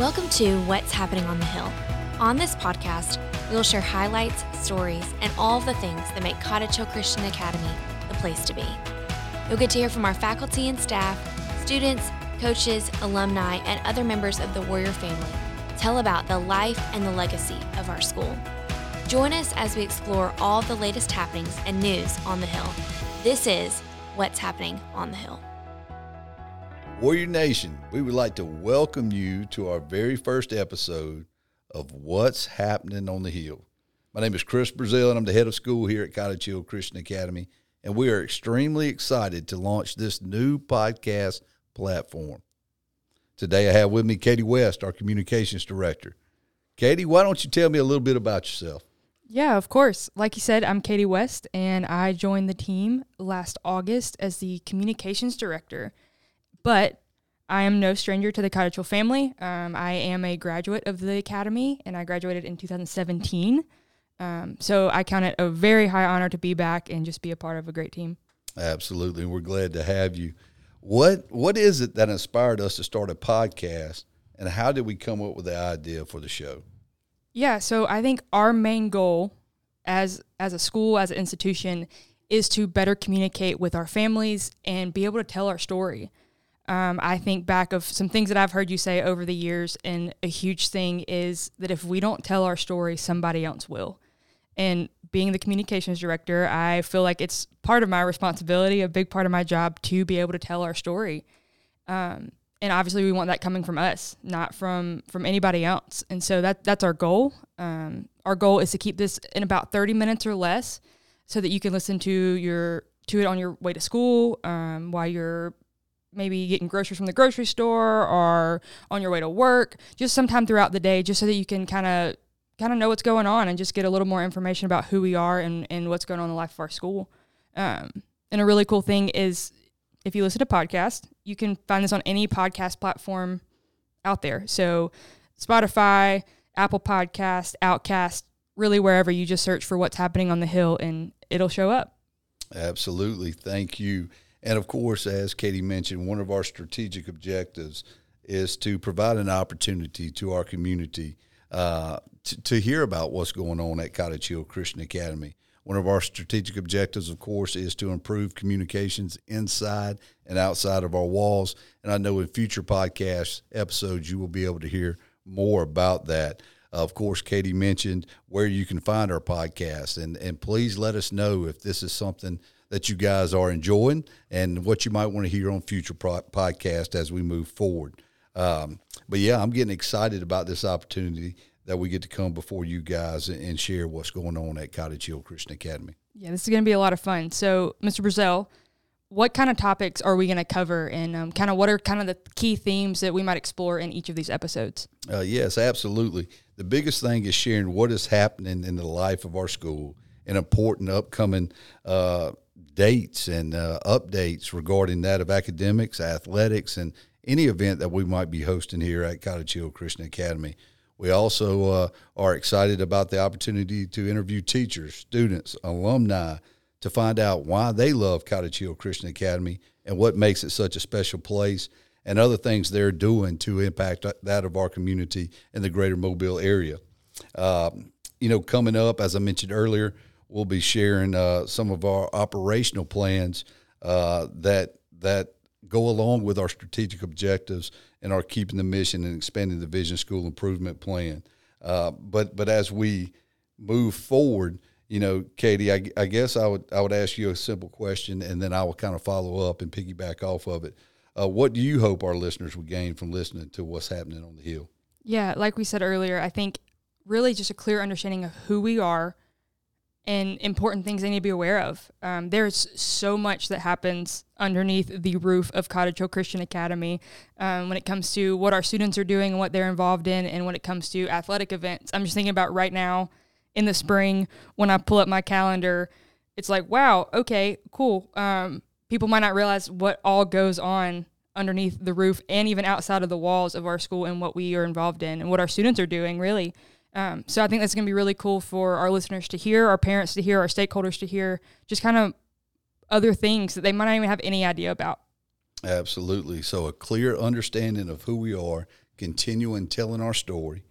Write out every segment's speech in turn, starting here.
Welcome to What's Happening on the Hill. On this podcast, we will share highlights, stories, and all the things that make Cottage Hill Christian Academy the place to be. You'll get to hear from our faculty and staff, students, coaches, alumni, and other members of the Warrior family tell about the life and the legacy of our school. Join us as we explore all the latest happenings and news on the Hill. This is What's Happening on the Hill. Warrior Nation, we would like to welcome you to our very first episode of What's Happening on the Hill. My name is Chris Brazell, and I'm the head of school here at Cottage Hill Christian Academy, and we are extremely excited to launch this new podcast platform. Today, I have with me Katie West, our communications director. Katie, why don't you tell me a little bit about yourself? Yeah, of course. Like you said, I'm Katie West, and I joined the team last August as the communications director. But I am no stranger to the Cottage family. Um, I am a graduate of the academy, and I graduated in 2017. Um, so I count it a very high honor to be back and just be a part of a great team. Absolutely, we're glad to have you. What What is it that inspired us to start a podcast, and how did we come up with the idea for the show? Yeah, so I think our main goal as as a school, as an institution, is to better communicate with our families and be able to tell our story. Um, I think back of some things that I've heard you say over the years, and a huge thing is that if we don't tell our story, somebody else will. And being the communications director, I feel like it's part of my responsibility, a big part of my job to be able to tell our story. Um, and obviously, we want that coming from us, not from from anybody else. And so that that's our goal. Um, our goal is to keep this in about thirty minutes or less, so that you can listen to your to it on your way to school, um, while you're maybe getting groceries from the grocery store or on your way to work, just sometime throughout the day, just so that you can kind of kind of know what's going on and just get a little more information about who we are and, and what's going on in the life of our school. Um, and a really cool thing is if you listen to podcasts, you can find this on any podcast platform out there. So Spotify, Apple Podcast, Outcast, really wherever you just search for what's happening on the hill and it'll show up. Absolutely. Thank you. And of course, as Katie mentioned, one of our strategic objectives is to provide an opportunity to our community uh, to, to hear about what's going on at Cottage Hill Christian Academy. One of our strategic objectives, of course, is to improve communications inside and outside of our walls. And I know in future podcast episodes, you will be able to hear more about that. Of course, Katie mentioned where you can find our podcast, and and please let us know if this is something that you guys are enjoying and what you might want to hear on future pro- podcast as we move forward. Um, but yeah, I'm getting excited about this opportunity that we get to come before you guys and share what's going on at Cottage Hill Christian Academy. Yeah, this is going to be a lot of fun. So, Mr. Brazell, what kind of topics are we going to cover, and um, kind of what are kind of the key themes that we might explore in each of these episodes? Uh, yes, absolutely. The biggest thing is sharing what is happening in the life of our school and important upcoming uh, dates and uh, updates regarding that of academics, athletics, and any event that we might be hosting here at Cottage Hill Christian Academy. We also uh, are excited about the opportunity to interview teachers, students, alumni to find out why they love Cottage Hill Christian Academy and what makes it such a special place and other things they're doing to impact that of our community in the greater Mobile area. Uh, you know, coming up, as I mentioned earlier, we'll be sharing uh, some of our operational plans uh, that that go along with our strategic objectives and our keeping the mission and expanding the vision school improvement plan. Uh, but but as we move forward, you know, Katie, I, I, guess I would I would ask you a simple question, and then I will kind of follow up and piggyback off of it. Uh, what do you hope our listeners will gain from listening to what's happening on the hill? Yeah, like we said earlier, I think really just a clear understanding of who we are and important things they need to be aware of. Um, there's so much that happens underneath the roof of Cottage Hill Christian Academy um, when it comes to what our students are doing and what they're involved in, and when it comes to athletic events. I'm just thinking about right now in the spring when I pull up my calendar, it's like, wow, okay, cool. Um, people might not realize what all goes on underneath the roof and even outside of the walls of our school and what we are involved in and what our students are doing, really. Um, so I think that's going to be really cool for our listeners to hear, our parents to hear, our stakeholders to hear, just kind of other things that they might not even have any idea about. Absolutely. So, a clear understanding of who we are, continuing telling our story,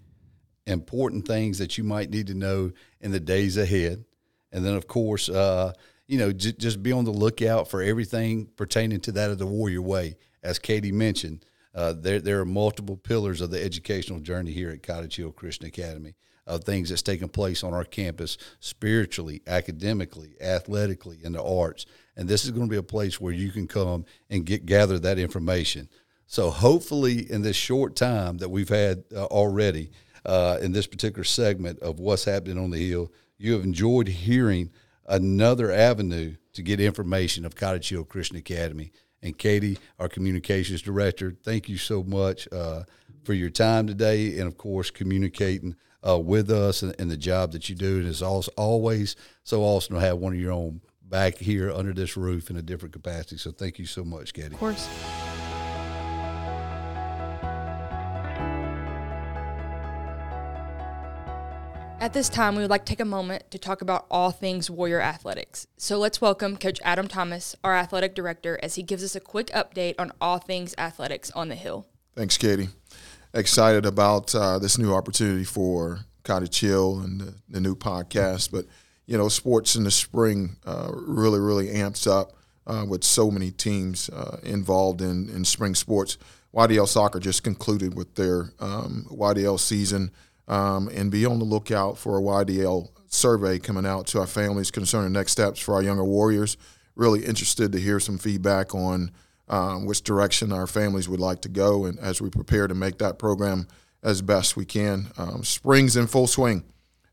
important things that you might need to know in the days ahead. And then, of course, uh, you know, j- just be on the lookout for everything pertaining to that of the Warrior Way. As Katie mentioned, uh, there, there are multiple pillars of the educational journey here at Cottage Hill Christian Academy of things that's taking place on our campus spiritually, academically, athletically, in the arts. And this is going to be a place where you can come and get gather that information. So hopefully, in this short time that we've had uh, already uh, in this particular segment of what's happening on the hill, you have enjoyed hearing another avenue to get information of Cottage Hill Christian Academy. And Katie, our communications director, thank you so much uh, for your time today, and of course communicating uh, with us and, and, the job that you do. And it's also always so awesome to have one of your own back here under this roof in a different capacity. So thank you so much, Katie. Of course. At this time, we would like to take a moment to talk about all things Warrior Athletics. So let's welcome Coach Adam Thomas, our athletic director, as he gives us a quick update on all things athletics on the Hill. Thanks, Katie. Excited about uh, this new opportunity for Cottage Hill and the, the, new podcast. But, you know, sports in the spring uh, really, really amps up uh, with so many teams uh, involved in, in spring sports. YDL Soccer just concluded with their um, YDL season – um, and be on the lookout for a YDL survey coming out to our families concerning next steps for our younger warriors. Really interested to hear some feedback on um, which direction our families would like to go, and as we prepare to make that program as best we can. Um, spring's in full swing.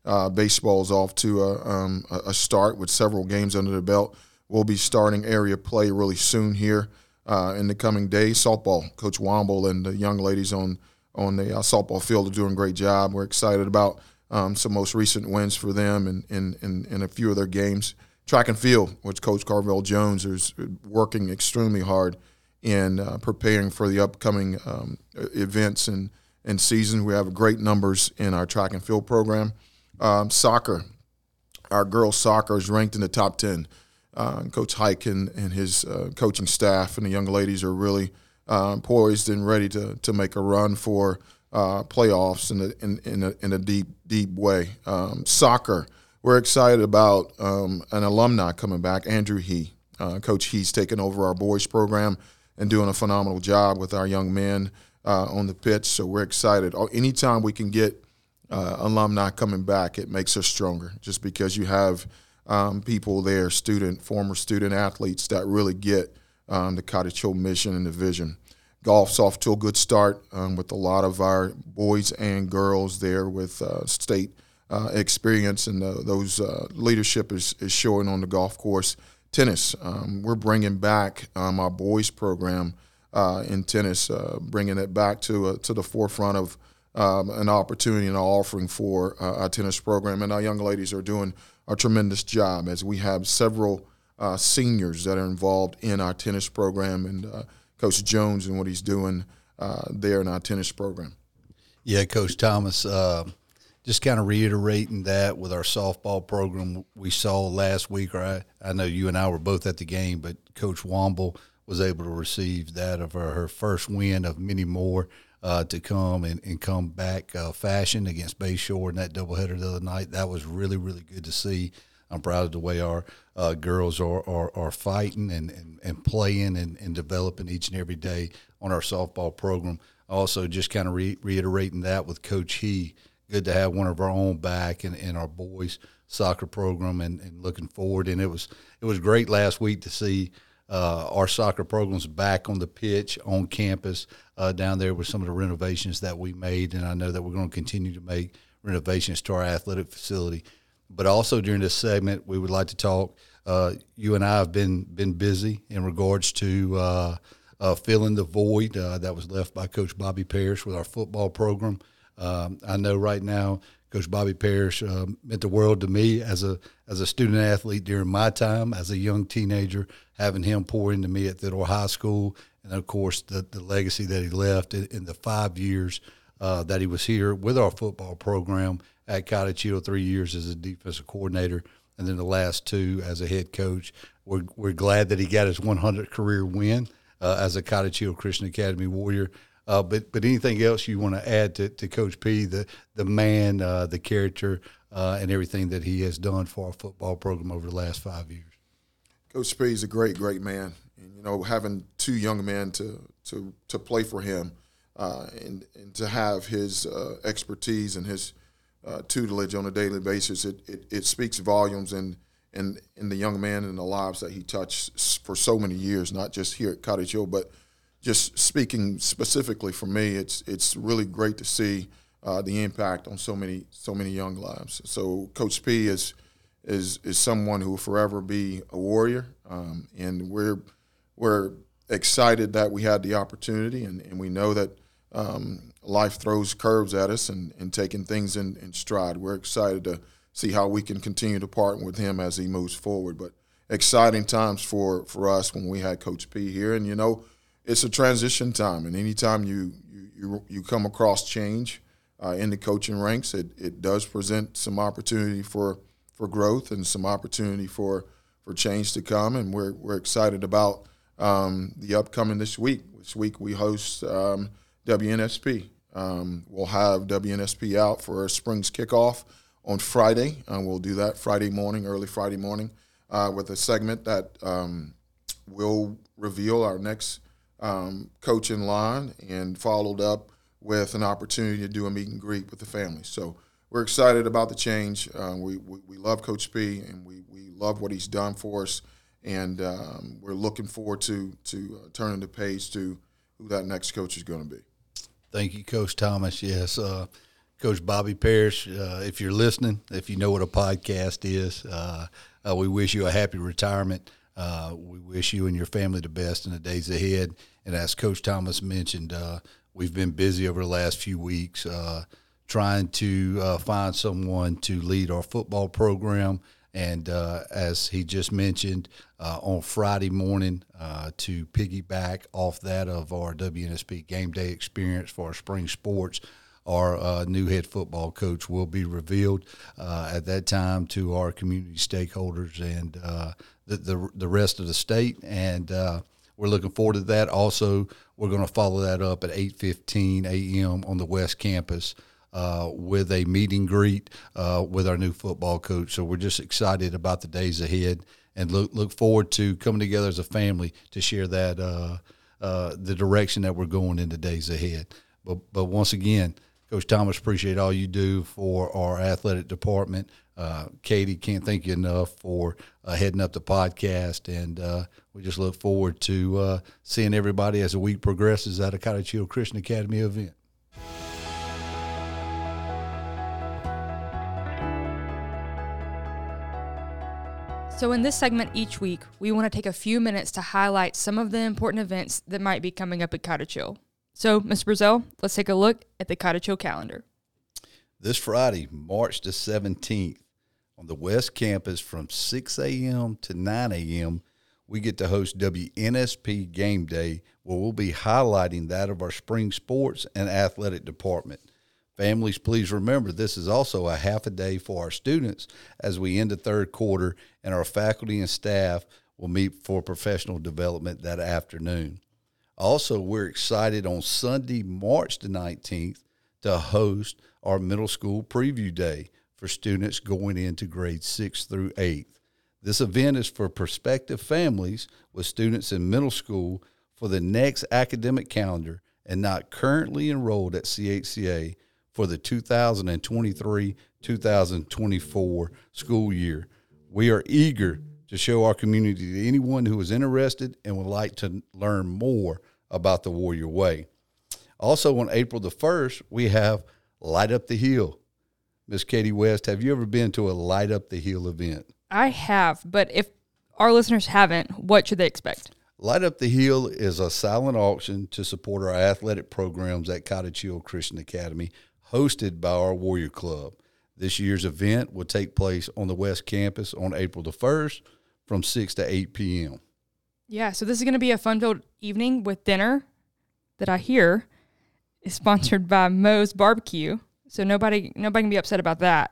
Uh, baseball is off to a, um, a, start with several games under the belt. We'll be starting area play really soon here uh, in the coming days. Softball, Coach Womble and the young ladies on on the uh, softball field are doing a great job. We're excited about um, some most recent wins for them and in, in, in, a few of their games. Track and field, which Coach Carvel Jones is working extremely hard in uh, preparing for the upcoming um, events and, and season. We have great numbers in our track and field program. Um, soccer, our girls' soccer is ranked in the top 10. Uh, Coach Hike and, and his uh, coaching staff and the young ladies are really – uh, poised and ready to to make a run for uh, playoffs in a, in, in, a, in a deep deep way. Um, soccer, we're excited about um, an alumni coming back, Andrew He. Uh, Coach He's taken over our boys program and doing a phenomenal job with our young men uh, on the pitch. So we're excited. Oh, anytime we can get uh, alumni coming back, it makes us stronger. Just because you have um, people there, student, former student athletes that really get um, the Cottage Hill mission and the vision. Golf's off to a good start um, with a lot of our boys and girls there with uh, state uh, experience, and uh, those uh, leadership is, is showing on the golf course. Tennis, um, we're bringing back um, our boys program uh, in tennis, uh, bringing it back to to the forefront of um, an opportunity and an offering for our tennis program, and our young ladies are doing a tremendous job as we have several uh, seniors that are involved in our tennis program and uh, Coach Jones and what he's doing uh, there in our tennis program. Yeah, Coach Thomas, uh, just kind of reiterating that with our softball program we saw last week, I, I know you and I were both at the game, but Coach Womble was able to receive that of her, her first win of many more. Uh, to come and, and come back uh, fashion against Bayshore in that doubleheader the other night. That was really, really good to see. I'm proud of the way our uh, girls are, are, are fighting and, and, and playing and, and developing each and every day on our softball program. Also, just kind of re- reiterating that with Coach He. Good to have one of our own back in, in our boys soccer program and, and looking forward. And it was it was great last week to see uh, our soccer programs back on the pitch on campus uh, down there with some of the renovations that we made. And I know that we're going to continue to make renovations to our athletic facility but also during this segment, we would like to talk. Uh, you and I have been been busy in regards to uh, uh, filling the void uh, that was left by Coach Bobby Parrish with our football program. Um, I know right now, Coach Bobby Parrish uh, meant the world to me as a as a student athlete during my time as a young teenager. Having him pour into me at Theodore High School, and of course the the legacy that he left in, in the five years uh, that he was here with our football program at Cottage Hill, three years as a defensive coordinator, and then the last two as a head coach. We're, we're glad that he got his 100 career win uh, as a Cottage Hill Christian Academy warrior. Uh, but but anything else you want to add to, to Coach P, the the man, uh, the character, uh, and everything that he has done for our football program over the last five years? Coach P is a great, great man, and you know having two young men to to to play for him, uh, and and to have his uh, expertise and his uh, tutelage on a daily basis, it, it, it speaks volumes and in in the young man and the lives that he touched for so many years, not just here at Cottage Hill, but just speaking specifically for me, it's it's really great to see uh, the impact on so many so many young lives. So Coach P is is is someone who will forever be a warrior, um, and we're we're excited that we had the opportunity, and, and we know that um, life throws curves at us, and, and taking things in, in stride. We're excited to see how we can continue to partner with him as he moves forward. But exciting times for for us when we had Coach P here, and you know it's a transition time, and anytime you you you, come across change uh, in the coaching ranks, it, it does present some opportunity for for growth and some opportunity for for change to come, and we're we're excited about um, the upcoming this week. This week we host um, WNSP. Um, we'll have WNSP out for Springs kickoff on Friday, and we'll do that Friday morning, early Friday morning, uh, with a segment that um, will reveal our next um, coach in line and followed up with an opportunity to do a meet and greet with the family. So we're excited about the change. Uh, we, we, we, love Coach P and we, we love what he's done for us. And um, we're looking forward to, to uh, turning the page to who that next coach is going to be. Thank you, Coach Thomas. Yes, uh, Coach Bobby Parrish, uh, if you're listening, if you know what a podcast is, uh, uh, we wish you a happy retirement. Uh, we wish you and your family the best in the days ahead. And as Coach Thomas mentioned, uh, we've been busy over the last few weeks trying to find someone to lead our football program. And uh, as he just mentioned, uh, on Friday morning, to piggyback off that of our WNSP game day experience for our spring sports, our uh, new head football coach will be revealed uh, at that time to our community stakeholders and uh, the, the, the rest of the state. And uh, we're looking forward to that. Also, we're going to follow that up at 8:15 a.m. on the West Campus. Uh, with a meet and greet uh, with our new football coach. So we're just excited about the days ahead and look look forward to coming together as a family to share that uh, uh the direction that we're going in the days ahead. But but once again, Coach Thomas, appreciate all you do for our athletic department. Uh, Katie, can't thank you enough for uh, heading up the podcast, and we just look forward to seeing everybody as the week progresses at a Cottage Hill Christian Academy event. So, in this segment each week, we want to take a few minutes to highlight some of the important events that might be coming up at Cottage. So, Mr. Brazell, let's take a look at the Cottage calendar. This Friday, March the 17th, on the West Campus from 6 a.m. to 9 a.m., we get to host WNSP Game Day, where we'll be highlighting that of our spring sports and athletic department. Families, please remember this is also a half a day for our students as we end the third quarter, and our faculty and staff will meet for professional development that afternoon. Also, we're excited on Sunday, March the 19th, to host our middle school preview day for students going into grades 6 through 8. This event is for prospective families with students in middle school for the next academic calendar and not currently enrolled at CHCA for the 2023 2024 school year. We are eager to show our community to anyone who is interested and would like to learn more about the Warrior Way. Also, on April the 1st, we have Light Up the Hill Miss Katie West, have you ever been to a Light Up the Hill event? I have, but if our listeners haven't, what should they expect? Light Up the Hill is a silent auction to support our athletic programs at Cottage Hill Christian Academy, hosted by our Warrior Club. This year's event will take place on the West Campus on April the 1st from 6 to 8 p.m. Yeah, so this is going to be a fun filled evening with dinner that I hear is sponsored by Moe's Barbecue. So nobody nobody can be upset about that.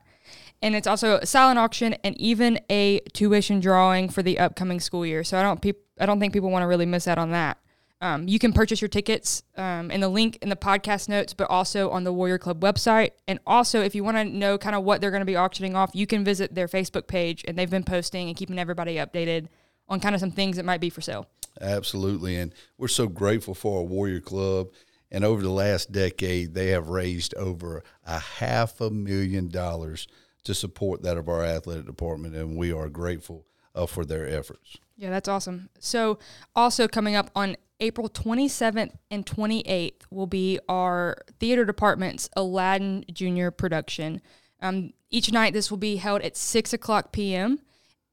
And it's also a silent auction and even a tuition drawing for the upcoming school year. So I don't peop- I don't think people want to really miss out on that. Um, you can purchase your tickets um, in the link in the podcast notes, but also on the Warrior Club website. And also, if you want to know kind of what they're going to be auctioning off, you can visit their Facebook page, and they've been posting and keeping everybody updated on kind of some things that might be for sale. Absolutely. And we're so grateful for our Warrior Club. And over the last decade, they have raised over a half a million dollars to support that of our athletic department. And we are grateful uh, for their efforts. Yeah, that's awesome. So, also coming up on April 27th and 28th will be our theater department's Aladdin Junior production. Um, each night, this will be held at 6 o'clock p.m.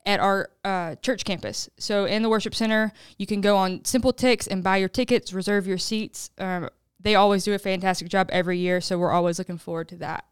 at our uh, church campus. So, in the worship center, you can go on SimpleTix and buy your tickets, reserve your seats. Um, they always do a fantastic job every year, so we're always looking forward to that.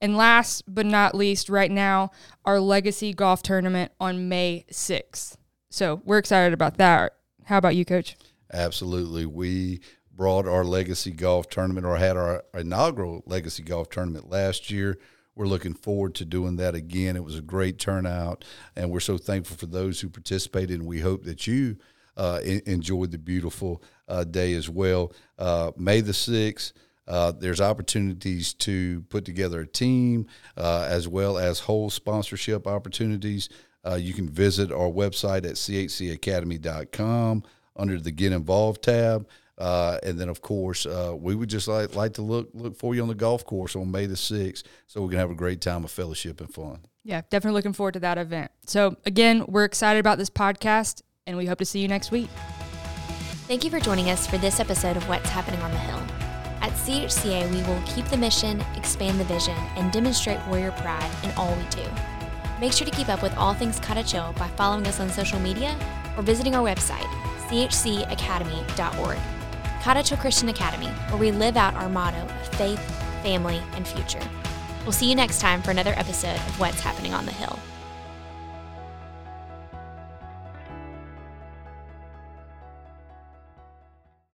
And last but not least, right now, our Legacy Golf Tournament on May 6th. So we're excited about that. How about you, Coach? Absolutely. We brought our Legacy Golf Tournament or had our inaugural Legacy Golf Tournament last year. We're looking forward to doing that again. It was a great turnout, and we're so thankful for those who participated. And we hope that you uh, enjoyed the beautiful uh, day as well. Uh, May the 6th, uh, there's opportunities to put together a team uh, as well as whole sponsorship opportunities. Uh, you can visit our website at chcacademy.com under the Get Involved tab. Uh, and then, of course, uh, we would just like, like to look look for you on the golf course on May the 6th so we can have a great time of fellowship and fun. Yeah, definitely looking forward to that event. So, again, we're excited about this podcast, and we hope to see you next week. Thank you for joining us for this episode of What's Happening on the Hill. At CHCA, we will keep the mission, expand the vision, and demonstrate warrior pride in all we do. Make sure to keep up with all things Cottage Hill by following us on social media or visiting our website, chcacademy.org. Cottage Hill Christian Academy, where we live out our motto of faith, family, and future. We'll see you next time for another episode of What's Happening on the Hill.